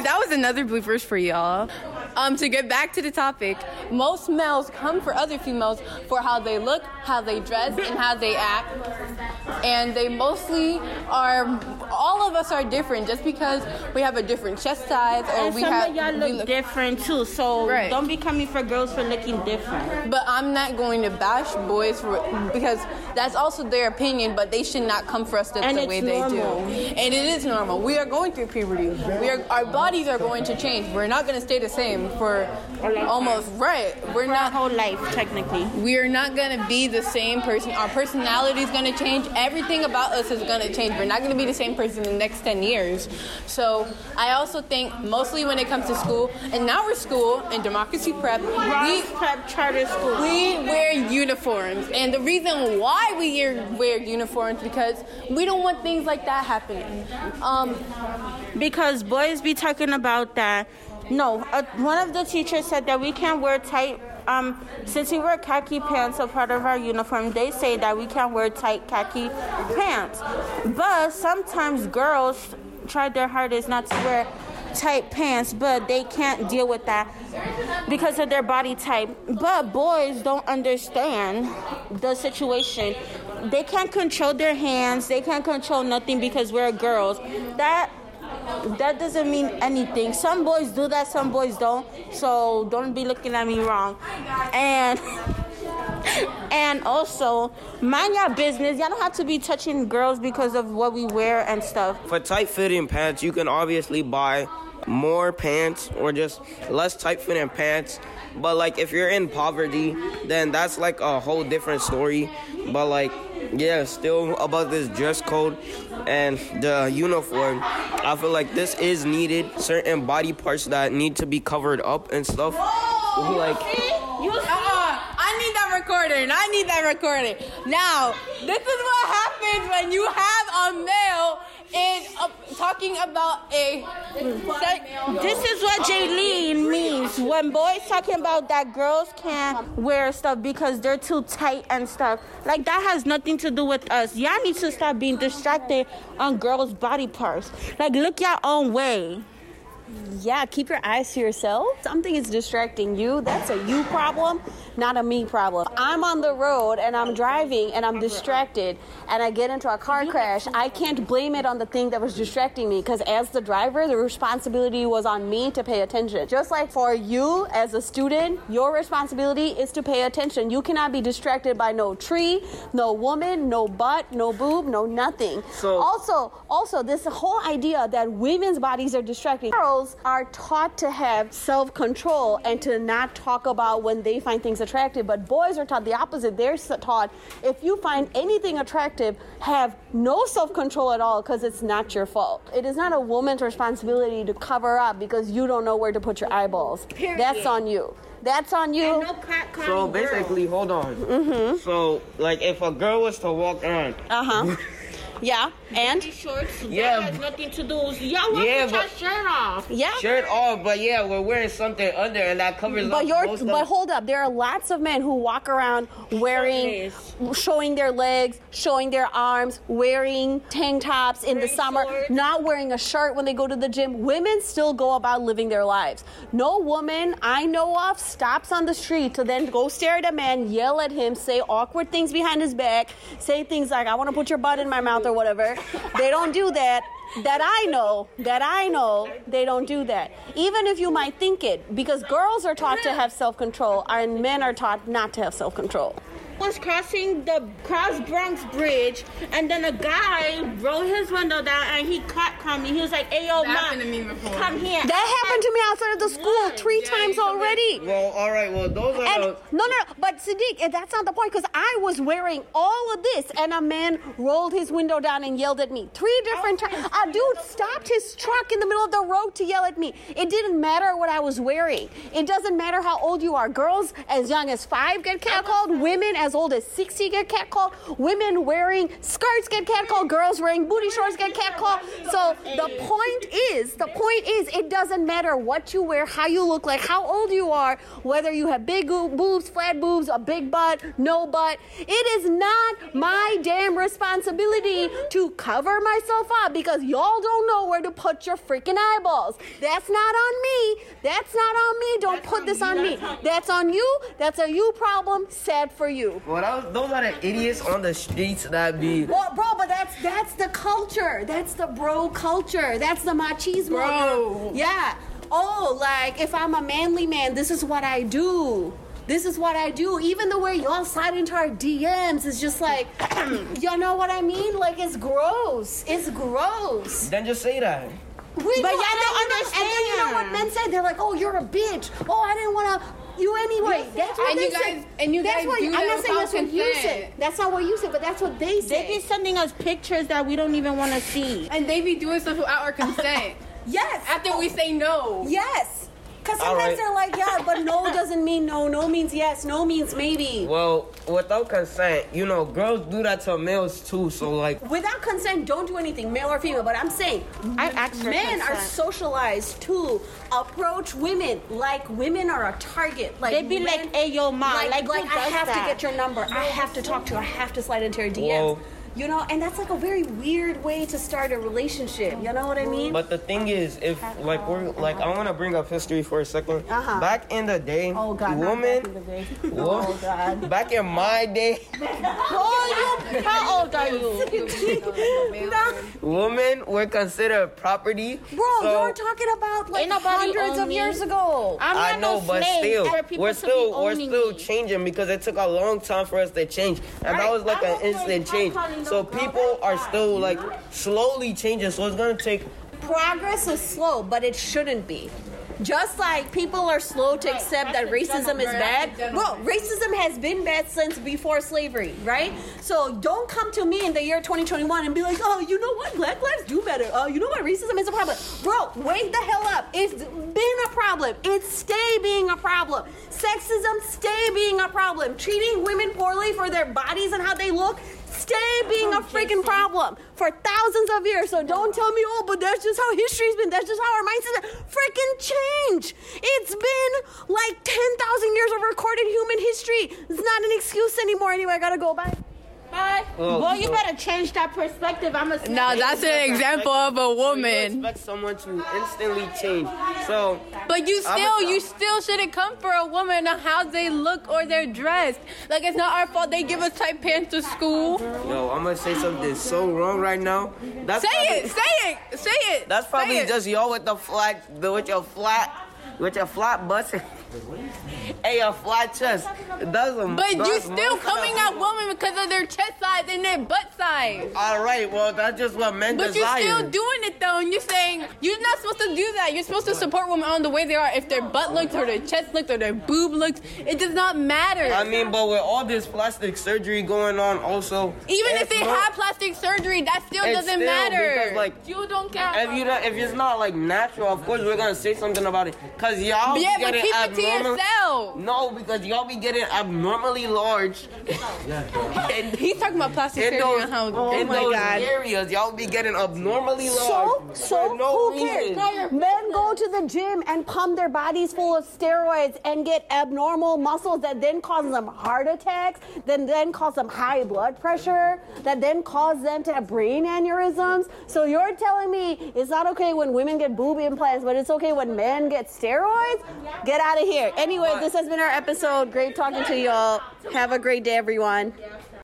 That was another bloopers for y'all. Um, to get back to the topic, most males come for other females for how they look, how they dress, and how they act. And they mostly are. All of us are different, just because we have a different chest size or And we some have. of y'all we look, different too, so Right. don't be coming for girls for looking different. But I'm not going to bash boys for because that's also their opinion. But they should not come for us the, the way normal. they do. And it is normal. We are going through puberty. We are our bodies are going to change. We're not going to stay the same for almost right. We're For our not. whole life, technically. We are not going to be the same person. Our personality is going to change. Everything about us is going to change. We're not going to be the same person in the next 10 years. So I also think mostly when it comes to school, and now we're school in democracy prep, we, Prep Charter School. we wear uniforms, and the reason why we wear, wear uniforms because we don't want things like that happening. Um, Because boys be talking about that. No, uh, one of the teachers said that we can't wear tight. Um, since we wear khaki pants a part of our uniform, they say that we can't wear tight khaki pants. But sometimes girls try their hardest not to wear tight pants, but they can't deal with that because of their body type. But boys don't understand the situation. They can't control their hands. They can't control nothing because we're girls. That that doesn't mean anything. Some boys do that, some boys don't. So don't be looking at me wrong. And and also mind your business. Y'all don't have to be touching girls because of what we wear and stuff. For tight fitting pants, you can obviously buy more pants or just less tight fitting pants. But like if you're in poverty, then that's like a whole different story. But like yeah, still about this dress code and the uniform. I feel like this is needed. Certain body parts that need to be covered up and stuff. Like uh-uh, I need that I need that recording. Now, this is what happens when you have a male in uh, talking about a. This is what Jaylene means when boys talking about that girls can't wear stuff because they're too tight and stuff. Like that has nothing to do with us. Y'all need to stop being distracted on girls' body parts. Like look your own way. Yeah, keep your eyes to yourself. Something is distracting you. That's a you problem, not a me problem. I'm on the road and I'm driving and I'm distracted and I get into a car crash. I can't blame it on the thing that was distracting me because as the driver, the responsibility was on me to pay attention. Just like for you as a student, your responsibility is to pay attention. You cannot be distracted by no tree, no woman, no butt, no boob, no nothing. So- also, also this whole idea that women's bodies are distracting. Girls are taught to have self-control and to not talk about when they find things attractive, but boys are taught the opposite. They're taught if you find anything attractive, have no self-control at all because it's not your fault. It is not a woman's responsibility to cover up because you don't know where to put your eyeballs. That's on you. That's on you. so basically, hold on. Mm-hmm. So like if a girl was to walk around Uh huh. Yeah. And Shorts. Yeah. That has nothing to do with y'all want Yeah, your but- shirt off. yeah. shirt off, but yeah, we're wearing something under and that covers But up you're, of but hold up. There are lots of men who walk around wearing, showing their legs, showing their arms, wearing tank tops in the summer, shorts. not wearing a shirt when they go to the gym. Women still go about living their lives. No woman I know of stops on the street to then go stare at a man, yell at him, say awkward things behind his back, say things like "I want to put your butt in my mouth" or whatever. They don't do that. That I know, that I know, they don't do that. Even if you might think it, because girls are taught to have self control and men are taught not to have self control. Was crossing the Cross Bronx Bridge, and then a guy rolled his window down, and he caught coming. He was like, "Hey, yo, That happened to me mom, before. come here." That happened to me outside of the school three times already. Well, all right. Well, those are And the, no, no, no, but Sadiq, eh, that's not the point because I was wearing all of this, and a man rolled his window down and yelled at me three different times. A dude stopped his truck in the middle of the road to yell at me. It didn't matter what I was wearing. It doesn't matter how old you are. Girls as young as five get catcalled. Women as as old as 60 get catcalled. Women wearing skirts get catcalled. Girls wearing booty shorts get catcalled. So the point is, the point is, it doesn't matter what you wear, how you look like, how old you are, whether you have big boobs, flat boobs, a big butt, no butt. It is not my damn responsibility to cover myself up because y'all don't know where to put your freaking eyeballs. That's not on me. That's not on me. Don't put this on me. That's on you. That's a you problem. Sad for you. Well, that was, those are the idiots on the streets that be. Well, bro, but that's that's the culture. That's the bro culture. That's the machismo. Bro. Yeah. Oh, like if I'm a manly man, this is what I do. This is what I do. Even the way y'all slide into our DMs is just like, y'all know what I mean? Like it's gross. It's gross. Then just say that. We But y'all don't and then you know- And then you know what men understand. say? They're like, "Oh, you're a bitch. Oh, I didn't want. You anyway. That's what And they you say. guys- and you that's guys what do I'm not saying that's what you said. That's not what you said, but that's what they said. They be sending us pictures that we don't even want to see. And they be doing stuff without our consent. yes. After we say no. Yes. Because sometimes right. they're like, yeah, but no doesn't mean no. No means yes. No means maybe. Well, without consent, you know, girls do that to males too. So like, Without consent, don't do anything, male or female. But I'm saying, I asked for men are socialized to approach women like women are a target. Like They be men- like, "Hey, yo, ma, like, like, like, I have that?" to get your number. I have to talk to you. I have to slide into your DMs. Whoa. You know, and that's like a very weird way to start a relationship. You know what I mean? but the thing is, if like we're like, I want to bring up history for a 2nd Uh-huh. Back in the day, oh God, not women, back in the day. Oh God. back in my day, Oh, how old are you? women were considered property. Bro, so, you're talking about like hundreds of own me. years ago. I'm I know, no but still, we're still we're still changing because it took a long time for us to change, and that was like I'm an okay instant change. So them people are still like slowly changing. So it's gonna take. Progress is slow, but it shouldn't be. Just like people are slow to accept that racism is bad. Bro, racism has been bad since before slavery, right? So don't come to me in the year 2021 and be like, oh, you know what? Black lives do better. Oh, you know what? Racism is a problem. Bro, wake the hell up. It's been a problem. It's stay being a problem. Sexism stay being a problem. Treating women poorly for their bodies and how they look stay being a oh, freaking problem for thousands of years. So don't tell me, oh, but that's just how history's been. That's just how our minds mindset freaking change. It's been like 10,000 years of recorded human history. It's not an excuse anymore. Anyway, I gotta go. Bye. Bye. Well, Boy, you so- better change that perspective. I'm a No, that's an example of a So you woman. expect someone to instantly change. So But you still, a- you still shouldn't come for a woman on how they look or they're dressed. Like it's not our fault they give us tight pants to school. yo, I'm gonna say something so wrong right now. That's Say probably- it, say it, say it. That's probably it. just y'all with the flat, the, with your flat, with your flat bust. hey, your flat chest. A, But you still coming at women because of their chest size and their butt size. All right, well that's just what men But you're still doing it though, and you're saying you're not supposed to do that. You're supposed to support women on the way they are. If their butt looks or their chest looks or their boob looks, it does not matter. I mean, but with all this plastic surgery going on, also, Even if they not- have plastic surgery, that still doesn't still matter. because, like, you don't care. if you don't, if it's not like natural, of course we're gonna say something about it. Cause y'all yeah, but keep it to abnormal. yourself. No, because y'all be getting abnormally large. and He's talking about plastic surgery those, and how. in Oh my those god. areas, y'all be getting abnormally large. so for no who cares? reason. Men go to the gym and pump their bodies full of steroids and get abnormal muscles that then cause them heart attacks, then then cause them high blood pressure, that then cause them to have brain aneurysms. So you're telling me it's not okay when women get boob implants, but it's okay when men get steroids? Get out of here. Anyway, this has been our episode. Great talking to y'all. Have a great day, everyone.